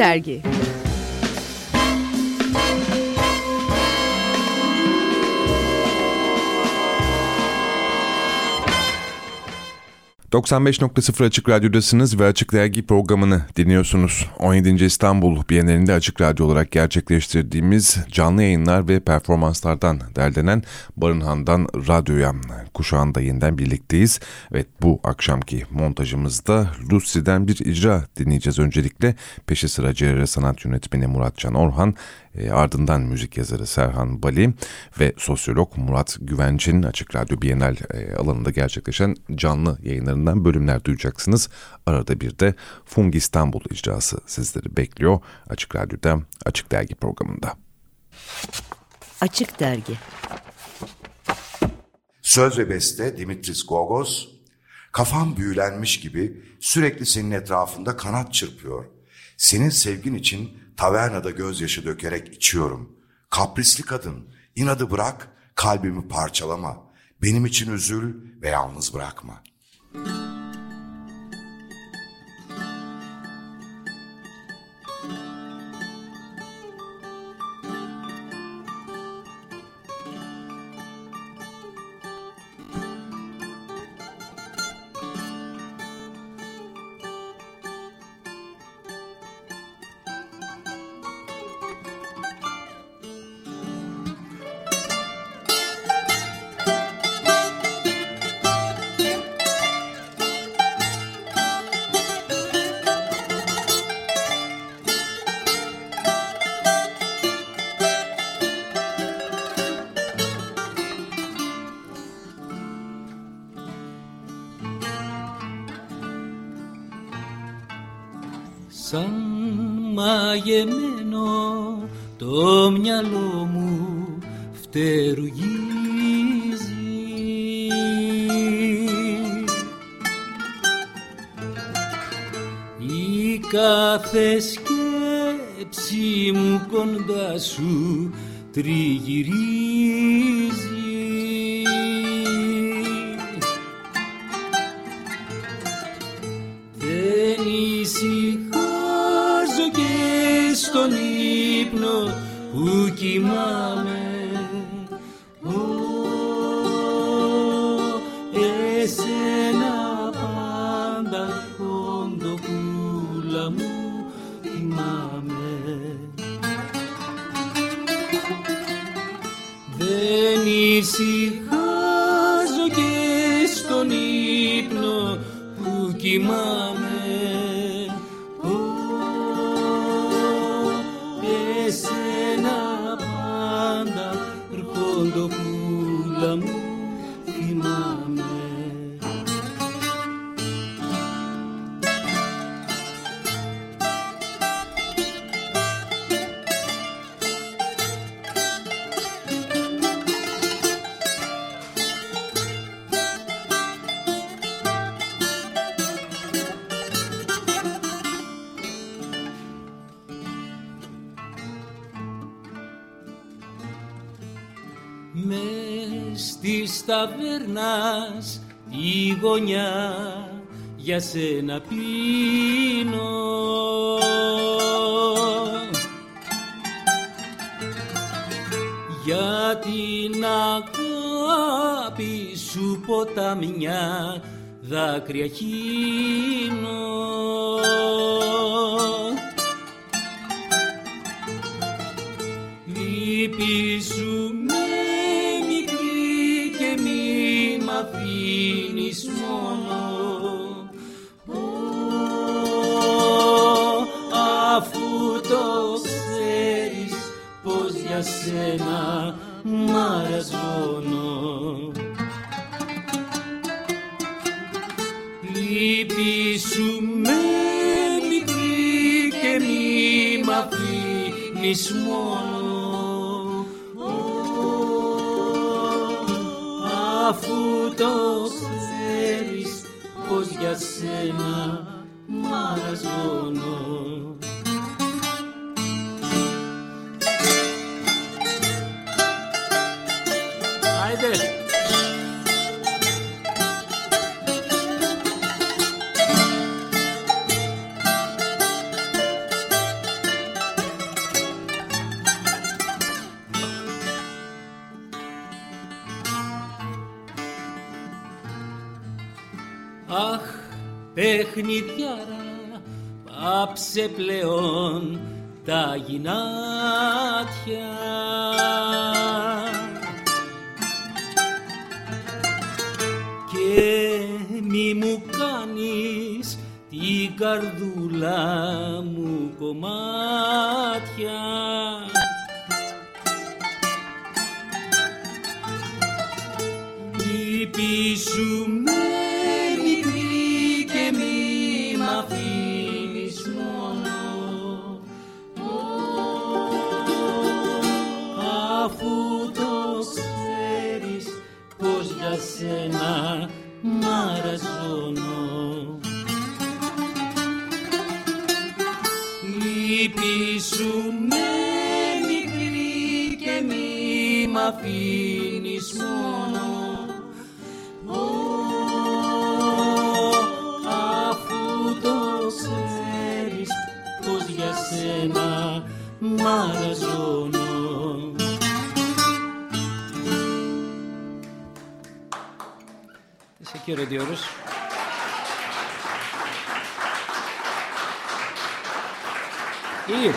Dergi 95.0 Açık Radyo'dasınız ve Açık Dergi programını dinliyorsunuz. 17. İstanbul Bienalinde Açık Radyo olarak gerçekleştirdiğimiz canlı yayınlar ve performanslardan derlenen Barınhan'dan Radyo'ya kuşağında yeniden birlikteyiz. Evet bu akşamki montajımızda Lucy'den bir icra dinleyeceğiz öncelikle. Peşi sıra Cerere Sanat Yönetmeni Muratcan Orhan e, ardından müzik yazarı Serhan Bali ve sosyolog Murat Güvenç'in Açık Radyo Bienal e, alanında gerçekleşen canlı yayınlarından bölümler duyacaksınız. Arada bir de Fung İstanbul icrası sizleri bekliyor Açık Radyo'da Açık Dergi programında. Açık Dergi Söz ve beste Dimitris Gogos, kafam büyülenmiş gibi sürekli senin etrafında kanat çırpıyor. Senin sevgin için Tavernada gözyaşı dökerek içiyorum. Kaprisli kadın, inadı bırak, kalbimi parçalama. Benim için üzül ve yalnız bırakma.'' Thank you. Μαγεμένο το μυαλό μου φτερουγίζει. Η κάθε σκέψη μου κοντά σου τριγυρίζει που κοιμάμαι. Εσένα πάντα κοντοπούλα μου θυμάμαι δεν ησυχάζω ταβέρνας τη γωνιά για σένα πίνω. Για την αγάπη σου ποταμιά δάκρυα χύνω για σένα μαραζώνω Λύπη σου με μικρή και μη μ' αφήνεις μόνο παιχνιδιάρα, πάψε πλέον τα γυνάτια. Και μη μου κάνεις την καρδούλα μου κομμάτια. Ediyoruz. İyi.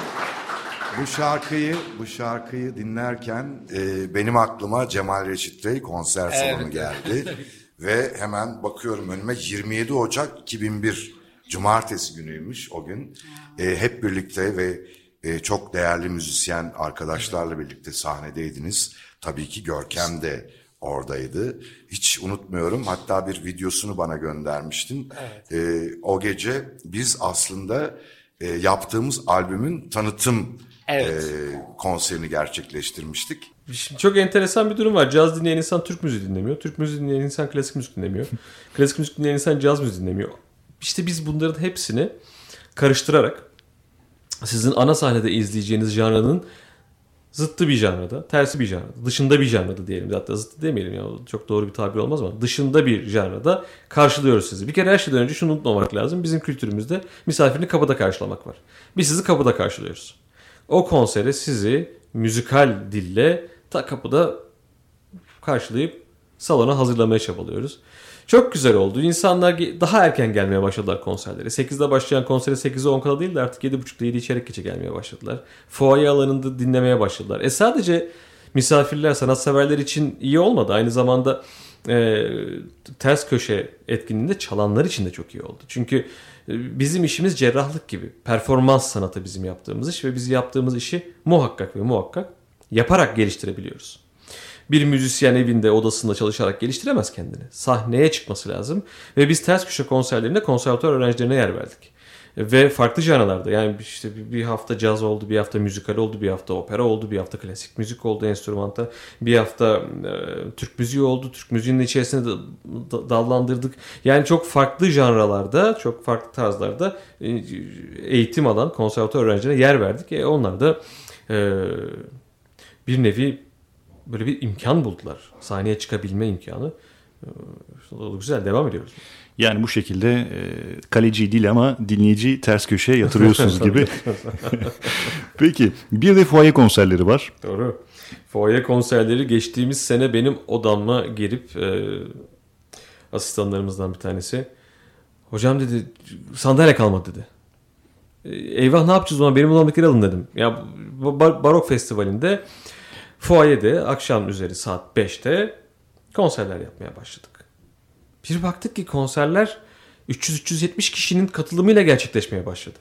Bu şarkıyı bu şarkıyı dinlerken e, benim aklıma Cemal Reşit Rey konser salonu evet. geldi. Ve hemen bakıyorum önüme 27 Ocak 2001 Cumartesi günüymüş o gün. E, hep birlikte ve e, çok değerli müzisyen arkadaşlarla birlikte sahnedeydiniz. Tabii ki Görkem de oradaydı. Hiç unutmuyorum. Hatta bir videosunu bana göndermiştin. Evet. Ee, o gece biz aslında e, yaptığımız albümün tanıtım evet. e, konserini gerçekleştirmiştik. Şimdi çok enteresan bir durum var. Caz dinleyen insan Türk müziği dinlemiyor. Türk müziği dinleyen insan klasik müzik dinlemiyor. klasik müzik dinleyen insan caz müziği dinlemiyor. İşte biz bunların hepsini karıştırarak sizin ana sahnede izleyeceğiniz janrının zıttı bir janrada, tersi bir janrada, dışında bir janrada diyelim. Hatta zıttı demeyelim ya çok doğru bir tabir olmaz ama dışında bir janrada karşılıyoruz sizi. Bir kere her şeyden önce şunu unutmamak lazım. Bizim kültürümüzde misafirini kapıda karşılamak var. Biz sizi kapıda karşılıyoruz. O konsere sizi müzikal dille ta kapıda karşılayıp salona hazırlamaya çabalıyoruz. Çok güzel oldu. İnsanlar daha erken gelmeye başladılar konserlere. 8'de başlayan konsere 8'e 10 kala değil de artık 7.30'da 7 içerek geçe gelmeye başladılar. Fuaye alanında dinlemeye başladılar. E sadece misafirler, sanatseverler için iyi olmadı. Aynı zamanda e, ters köşe etkinliğinde çalanlar için de çok iyi oldu. Çünkü e, bizim işimiz cerrahlık gibi. Performans sanatı bizim yaptığımız iş ve biz yaptığımız işi muhakkak ve muhakkak yaparak geliştirebiliyoruz bir müzisyen evinde odasında çalışarak geliştiremez kendini. Sahneye çıkması lazım. Ve biz ters köşe konserlerinde konservatuar öğrencilerine yer verdik. Ve farklı janralarda yani işte bir hafta caz oldu, bir hafta müzikal oldu, bir hafta opera oldu, bir hafta klasik müzik oldu enstrümanta, bir hafta e, Türk müziği oldu, Türk müziğinin içerisinde de, da, dallandırdık. Yani çok farklı janralarda, çok farklı tarzlarda e, eğitim alan konservatuar öğrencilerine yer verdik. E, onlar da e, bir nevi böyle bir imkan buldular. Sahneye çıkabilme imkanı. Ee, güzel devam ediyoruz. Yani bu şekilde e, kaleci değil ama dinleyici ters köşeye yatırıyorsunuz gibi. Peki bir de fuaye konserleri var. Doğru. Fuaye konserleri geçtiğimiz sene benim odamla gelip e, asistanlarımızdan bir tanesi. Hocam dedi sandalye kalmadı dedi. E, eyvah ne yapacağız o zaman benim odamdakileri alın dedim. Ya Barok Festivali'nde Fuayede akşam üzeri saat 5'te konserler yapmaya başladık. Bir baktık ki konserler 300-370 kişinin katılımıyla gerçekleşmeye başladı.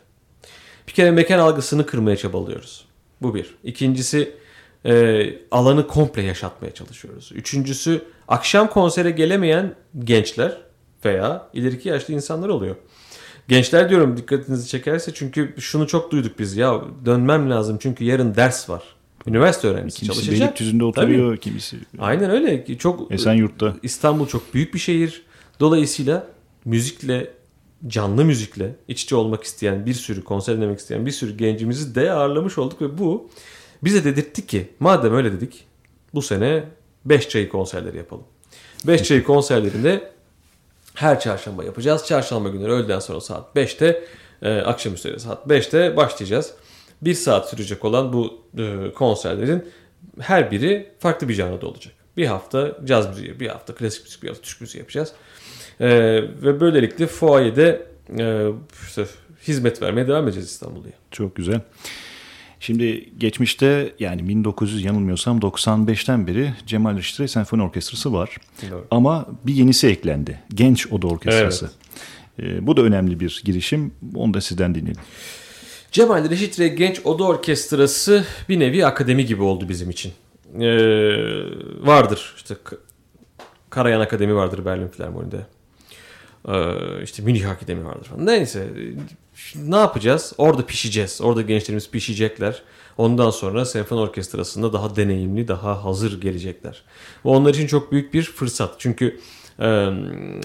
Bir kere mekan algısını kırmaya çabalıyoruz. Bu bir. İkincisi e, alanı komple yaşatmaya çalışıyoruz. Üçüncüsü akşam konsere gelemeyen gençler veya ileriki yaşlı insanlar oluyor. Gençler diyorum dikkatinizi çekerse çünkü şunu çok duyduk biz ya dönmem lazım çünkü yarın ders var. Üniversite öğrencisi kimisi çalışacak. Beylikdüzü'nde oturuyor Tabii. kimisi. Aynen öyle. Çok Esenyurt'ta. İstanbul çok büyük bir şehir. Dolayısıyla müzikle canlı müzikle iç içe olmak isteyen bir sürü konser dinlemek isteyen bir sürü gencimizi de ağırlamış olduk ve bu bize dedirtti ki madem öyle dedik bu sene 5 çayı konserleri yapalım. 5 çayı konserlerinde her çarşamba yapacağız. Çarşamba günleri öğleden sonra saat 5'te e, akşam üzeri saat 5'te başlayacağız bir saat sürecek olan bu e, konserlerin her biri farklı bir janrada olacak. Bir hafta caz müziği, bir hafta klasik müzik, bir hafta Türk müziği yapacağız. E, ve böylelikle fuayede e, işte hizmet vermeye devam edeceğiz İstanbul'da. Çok güzel. Şimdi geçmişte yani 1900 yanılmıyorsam 95'ten beri Cemal Reşit'e Senfoni Orkestrası var. Doğru. Ama bir yenisi eklendi. Genç Oda Orkestrası. Ee, bu da önemli bir girişim. Onu da sizden dinleyelim. Cemal Reşit ve Genç Oda Orkestrası bir nevi akademi gibi oldu bizim için. Ee, vardır işte Karayan Akademi vardır Berlin Filarmoni'de. Ee, işte Münih Akademi vardır falan. Neyse ne yapacağız? Orada pişeceğiz. Orada gençlerimiz pişecekler. Ondan sonra senfoni orkestrasında daha deneyimli, daha hazır gelecekler. Bu onlar için çok büyük bir fırsat. Çünkü e,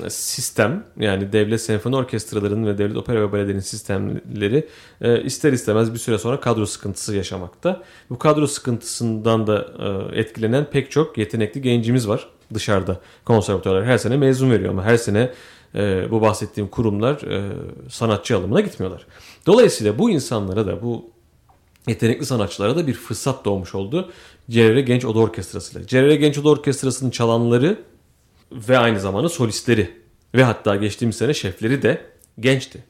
sistem yani devlet senfoni orkestralarının ve devlet opera ve balelerin sistemleri e, ister istemez bir süre sonra kadro sıkıntısı yaşamakta. Bu kadro sıkıntısından da e, etkilenen pek çok yetenekli gencimiz var dışarıda. Konservatuarlar her sene mezun veriyor ama her sene e, bu bahsettiğim kurumlar e, sanatçı alımına gitmiyorlar. Dolayısıyla bu insanlara da bu yetenekli sanatçılara da bir fırsat doğmuş oldu. Cerere Genç Oda Orkestrası ile. Cerere Genç Oda Orkestrası'nın çalanları ve aynı zamanda solistleri ve hatta geçtiğimiz sene şefleri de gençti.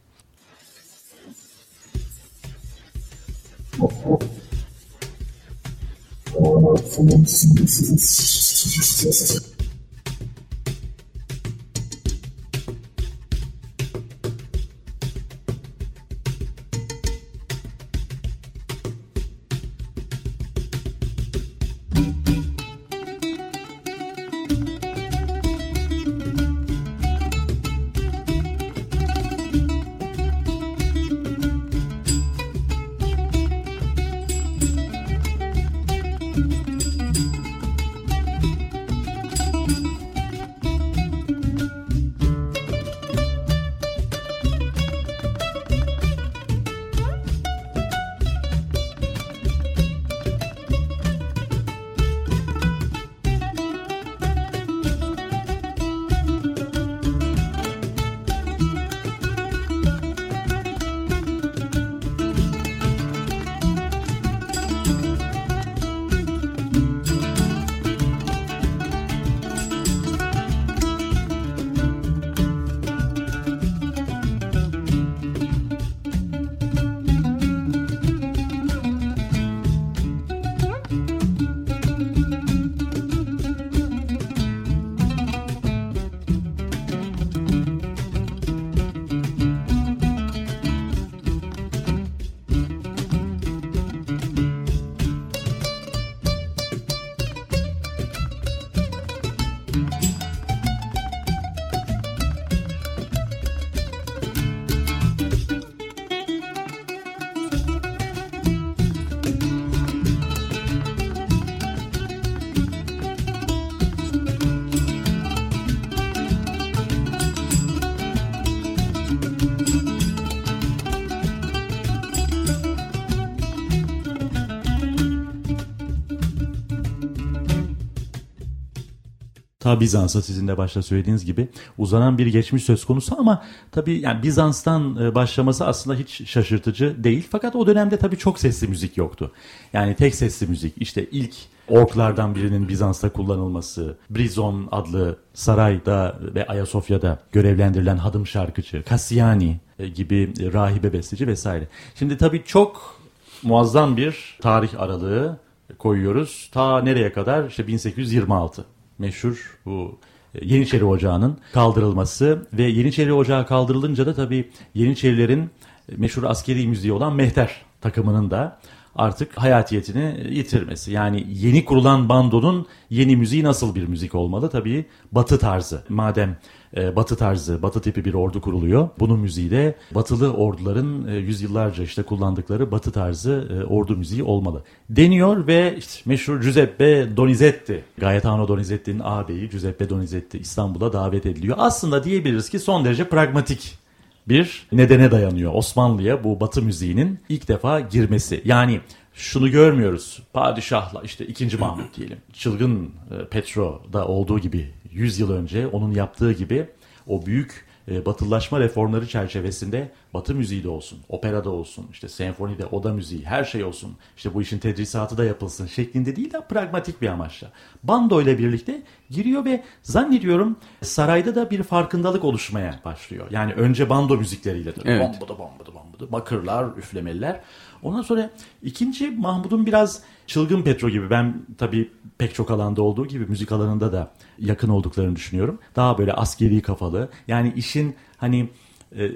Ta Bizans'a sizin de başta söylediğiniz gibi uzanan bir geçmiş söz konusu ama tabii yani Bizans'tan e, başlaması aslında hiç şaşırtıcı değil. Fakat o dönemde tabii çok sesli müzik yoktu. Yani tek sesli müzik işte ilk orklardan birinin Bizans'ta kullanılması, Brizon adlı sarayda ve Ayasofya'da görevlendirilen hadım şarkıcı, Cassiani e, gibi rahibe besteci vesaire. Şimdi tabii çok muazzam bir tarih aralığı koyuyoruz. Ta nereye kadar? İşte 1826 meşhur bu e, Yeniçeri Ocağı'nın kaldırılması ve Yeniçeri Ocağı kaldırılınca da tabii Yeniçerilerin e, meşhur askeri müziği olan Mehter takımının da artık hayatiyetini yitirmesi. Yani yeni kurulan bandonun yeni müziği nasıl bir müzik olmalı? Tabii batı tarzı. Madem e, batı tarzı, batı tipi bir ordu kuruluyor. Bunun müziği de batılı orduların e, yüzyıllarca işte kullandıkları batı tarzı e, ordu müziği olmalı. Deniyor ve işte meşhur Giuseppe Donizetti, Gaetano Donizetti'nin ağabeyi Giuseppe Donizetti İstanbul'a davet ediliyor. Aslında diyebiliriz ki son derece pragmatik bir nedene dayanıyor. Osmanlı'ya bu batı müziğinin ilk defa girmesi. Yani şunu görmüyoruz. Padişahla işte 2. Mahmut diyelim. Çılgın e, Petro'da olduğu gibi 100 yıl önce onun yaptığı gibi o büyük e, batılılaşma reformları çerçevesinde batı müziği de olsun, opera da olsun, işte senfonide, oda müziği, her şey olsun. İşte bu işin tedrisatı da yapılsın şeklinde değil de pragmatik bir amaçla. Bando ile birlikte giriyor ve zannediyorum sarayda da bir farkındalık oluşmaya başlıyor. Yani önce bando müzikleriyle tabii. Evet. Bombudu bombudu bombudu. Bakırlar, üflemeliler. Ondan sonra ikinci Mahmud'un biraz çılgın Petro gibi ben tabii pek çok alanda olduğu gibi müzik alanında da yakın olduklarını düşünüyorum. Daha böyle askeri kafalı. Yani işin hani e,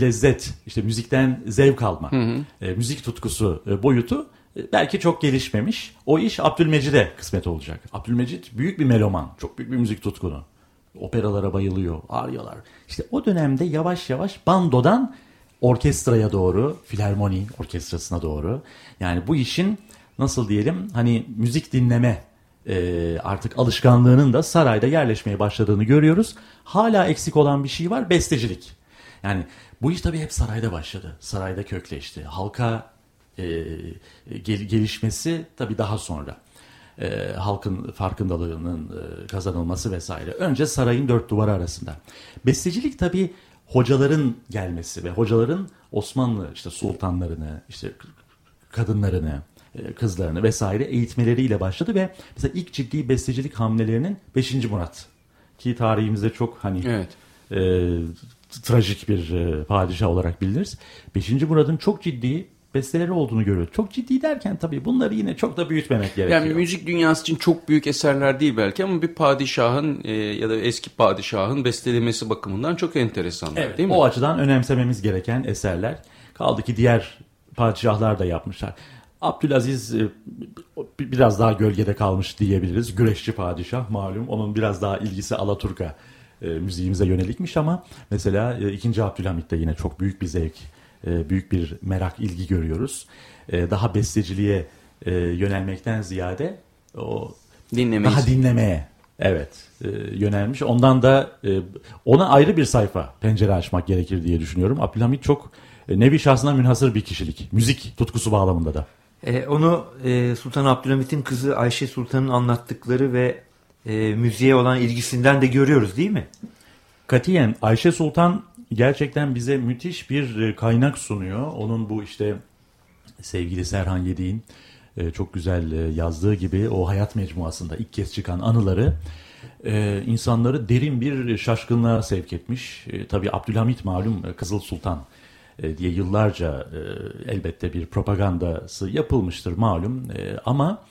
lezzet, işte müzikten zevk alma, e, müzik tutkusu e, boyutu e, belki çok gelişmemiş. O iş Abdülmecid'e kısmet olacak. Abdülmecid büyük bir meloman, çok büyük bir müzik tutkunu. Operalara bayılıyor, aryalar. İşte o dönemde yavaş yavaş bandodan orkestraya doğru, filarmoni orkestrasına doğru. Yani bu işin nasıl diyelim hani müzik dinleme e, artık alışkanlığının da sarayda yerleşmeye başladığını görüyoruz. Hala eksik olan bir şey var bestecilik. Yani bu iş tabii hep sarayda başladı. Sarayda kökleşti. Halka e, gel- gelişmesi tabii daha sonra. E, halkın farkındalığının e, kazanılması vesaire. Önce sarayın dört duvarı arasında. Bestecilik tabii hocaların gelmesi ve hocaların Osmanlı işte sultanlarını, işte kadınlarını, kızlarını vesaire eğitmeleriyle başladı ve mesela ilk ciddi bestecilik hamlelerinin 5. Murat ki tarihimizde çok hani Evet. e, trajik bir e, padişah olarak biliriz. 5. Murad'ın çok ciddi besteleri olduğunu görüyoruz. Çok ciddi derken tabii bunları yine çok da büyütmemek gerekiyor. Yani müzik dünyası için çok büyük eserler değil belki ama bir padişahın e, ya da eski padişahın bestelemesi bakımından çok enteresanlar Evet, değil mi? o açıdan önemsememiz gereken eserler. Kaldı ki diğer padişahlar da yapmışlar. Abdülaziz e, bi- biraz daha gölgede kalmış diyebiliriz. Güreşçi padişah malum. Onun biraz daha ilgisi Alaturka e, müziğimize yönelikmiş ama mesela e, 2. Abdülhamit'te yine çok büyük bir zevk, e, büyük bir merak, ilgi görüyoruz. E, daha besteciliğe e, yönelmekten ziyade o Dinlemeyi daha dinlemeye evet e, yönelmiş. Ondan da e, ona ayrı bir sayfa pencere açmak gerekir diye düşünüyorum. Abdülhamit çok e, nevi şahsına münhasır bir kişilik. Müzik tutkusu bağlamında da. E, onu e, Sultan Abdülhamit'in kızı Ayşe Sultan'ın anlattıkları ve e, müziğe olan ilgisinden de görüyoruz değil mi? Katiyen Ayşe Sultan gerçekten bize müthiş bir e, kaynak sunuyor. Onun bu işte sevgili Serhan Yediğin e, çok güzel e, yazdığı gibi o hayat mecmuasında ilk kez çıkan anıları insanları derin bir şaşkınlığa sevk etmiş. Tabii Abdülhamit malum Kızıl Sultan diye yıllarca e, elbette bir propagandası yapılmıştır malum. E, ama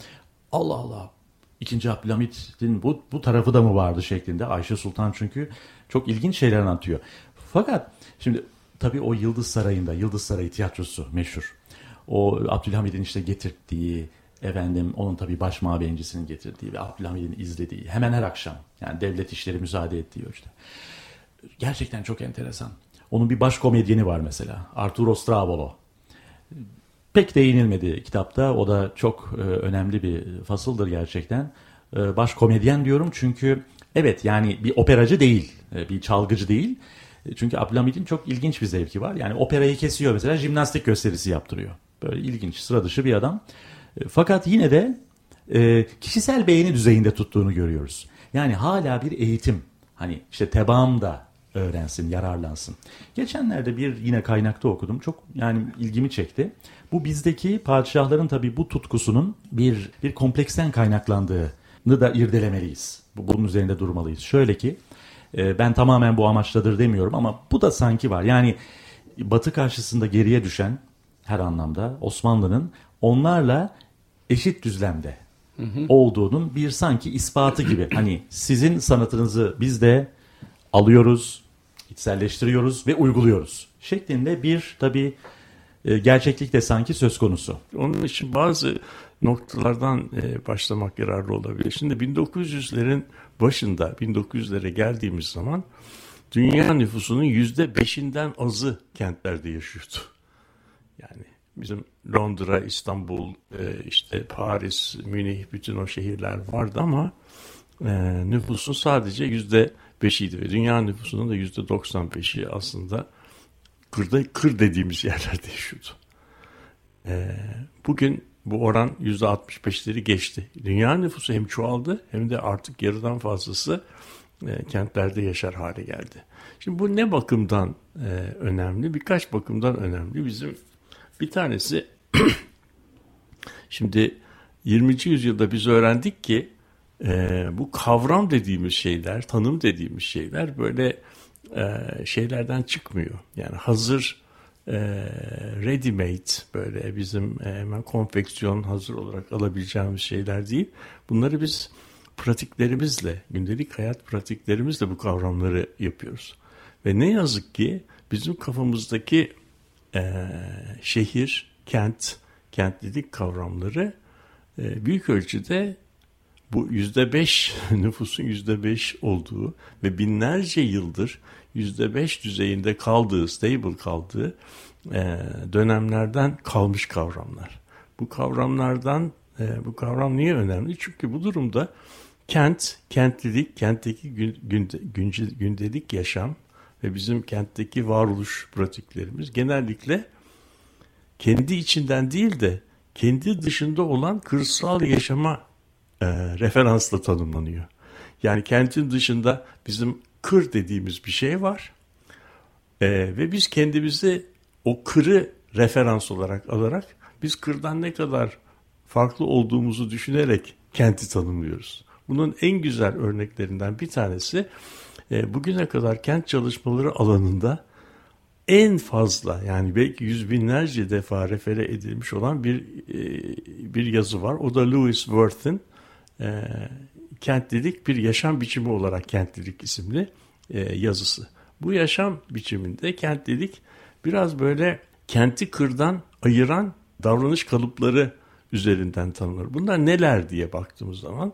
Allah Allah İkinci Abdülhamit'in bu, bu tarafı da mı vardı şeklinde Ayşe Sultan çünkü çok ilginç şeyler anlatıyor. Fakat şimdi tabii o Yıldız Sarayı'nda Yıldız Sarayı tiyatrosu meşhur. O Abdülhamid'in işte getirdiği efendim onun tabii baş mabeyincisinin getirdiği ve Abdülhamid'in izlediği hemen her akşam yani devlet işleri müsaade ettiği işte. Gerçekten çok enteresan. Onun bir baş komedyeni var mesela Arturo Strabolo pek değinilmedi kitapta. O da çok e, önemli bir fasıldır gerçekten. E, baş komedyen diyorum çünkü evet yani bir operacı değil, e, bir çalgıcı değil. E, Çünkü Abdülhamid'in çok ilginç bir zevki var. Yani operayı kesiyor mesela jimnastik gösterisi yaptırıyor. Böyle ilginç, sıra dışı bir adam. E, Fakat yine de e, kişisel beğeni düzeyinde tuttuğunu görüyoruz. Yani hala bir eğitim. Hani işte tebaam da öğrensin, yararlansın. Geçenlerde bir yine kaynakta okudum. Çok yani ilgimi çekti. Bu bizdeki padişahların tabii bu tutkusunun bir bir kompleksten kaynaklandığını da irdelemeliyiz. Bu- Bunun üzerinde durmalıyız. Şöyle ki e, ben tamamen bu amaçladır demiyorum ama bu da sanki var. Yani Batı karşısında geriye düşen her anlamda Osmanlı'nın onlarla eşit düzlemde olduğunun bir sanki ispatı gibi. Hani sizin sanatınızı biz de alıyoruz, içselleştiriyoruz ve uyguluyoruz şeklinde bir tabii e, gerçeklik de sanki söz konusu. Onun için bazı noktalardan e, başlamak yararlı olabilir. Şimdi 1900'lerin başında 1900'lere geldiğimiz zaman dünya nüfusunun yüzde beşinden azı kentlerde yaşıyordu. Yani bizim Londra, İstanbul, e, işte Paris, Münih bütün o şehirler vardı ama nüfusun sadece yüzde beşiydi ve dünya nüfusunun da yüzde 95'i aslında kırda, kır dediğimiz yerlerde yaşıyordu. Ee, bugün bu oran %65'leri geçti. Dünya nüfusu hem çoğaldı hem de artık yarıdan fazlası e, kentlerde yaşar hale geldi. Şimdi bu ne bakımdan e, önemli? Birkaç bakımdan önemli. Bizim bir tanesi şimdi 20. yüzyılda biz öğrendik ki e, bu kavram dediğimiz şeyler, tanım dediğimiz şeyler böyle e, şeylerden çıkmıyor. Yani hazır e, ready made böyle bizim e, hemen konfeksiyon hazır olarak alabileceğimiz şeyler değil. Bunları biz pratiklerimizle, gündelik hayat pratiklerimizle bu kavramları yapıyoruz. Ve ne yazık ki bizim kafamızdaki e, şehir, kent, kentlilik kavramları e, büyük ölçüde bu yüzde beş nüfusun yüzde beş olduğu ve binlerce yıldır yüzde beş düzeyinde kaldığı, stable kaldığı e, dönemlerden kalmış kavramlar. Bu kavramlardan e, bu kavram niye önemli? Çünkü bu durumda kent, kentlilik, kentteki gün, günde, günce, gündelik yaşam ve bizim kentteki varoluş pratiklerimiz genellikle kendi içinden değil de kendi dışında olan kırsal yaşama e, referansla tanımlanıyor. Yani kentin dışında bizim kır dediğimiz bir şey var e, ve biz kendimizi o kırı referans olarak alarak biz kırdan ne kadar farklı olduğumuzu düşünerek kenti tanımlıyoruz. Bunun en güzel örneklerinden bir tanesi e, bugüne kadar kent çalışmaları alanında en fazla yani belki yüz binlerce defa refere edilmiş olan bir e, bir yazı var. O da Lewis Worth'ın e, kentlilik bir yaşam biçimi olarak kentlilik isimli e, yazısı. Bu yaşam biçiminde kentlilik biraz böyle kenti kırdan ayıran davranış kalıpları üzerinden tanınır. Bunlar neler diye baktığımız zaman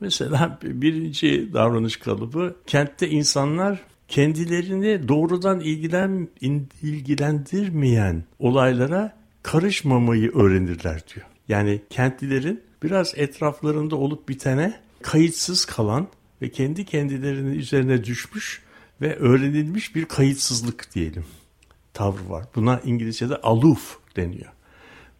mesela birinci davranış kalıbı kentte insanlar kendilerini doğrudan ilgilen, ilgilendirmeyen olaylara karışmamayı öğrenirler diyor. Yani kentlilerin biraz etraflarında olup bitene kayıtsız kalan ve kendi kendilerinin üzerine düşmüş ve öğrenilmiş bir kayıtsızlık diyelim tavrı var. Buna İngilizce'de aloof deniyor.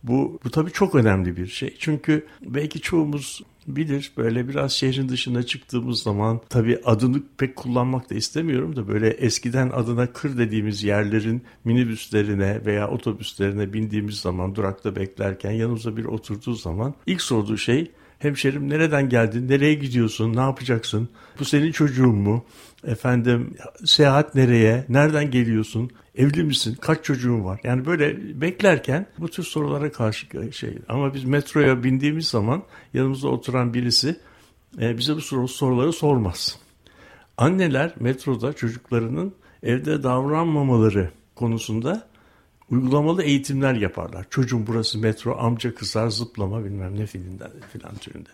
Bu, bu tabii çok önemli bir şey. Çünkü belki çoğumuz bilir böyle biraz şehrin dışına çıktığımız zaman tabii adını pek kullanmak da istemiyorum da böyle eskiden adına kır dediğimiz yerlerin minibüslerine veya otobüslerine bindiğimiz zaman durakta beklerken yanımıza bir oturduğu zaman ilk sorduğu şey hemşerim nereden geldin, nereye gidiyorsun, ne yapacaksın, bu senin çocuğun mu, efendim seyahat nereye, nereden geliyorsun, evli misin, kaç çocuğun var? Yani böyle beklerken bu tür sorulara karşı şey. Ama biz metroya bindiğimiz zaman yanımızda oturan birisi e, bize bu soru, soruları sormaz. Anneler metroda çocuklarının evde davranmamaları konusunda uygulamalı eğitimler yaparlar. Çocuğum burası metro, amca kızar, zıplama bilmem ne filinden filan türünde.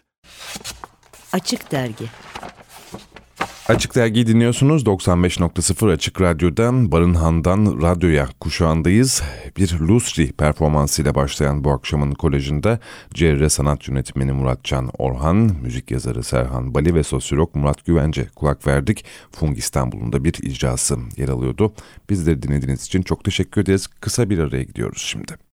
Açık Dergi Açık Dergi dinliyorsunuz. 95.0 Açık Radyo'dan Barınhan'dan radyoya kuşağındayız. Bir Lusri performansıyla başlayan bu akşamın kolejinde CR Sanat Yönetmeni Muratcan Orhan, müzik yazarı Serhan Bali ve sosyolog Murat Güvence kulak verdik. Fung İstanbul'un da bir icrası yer alıyordu. Bizleri dinlediğiniz için çok teşekkür ederiz. Kısa bir araya gidiyoruz şimdi.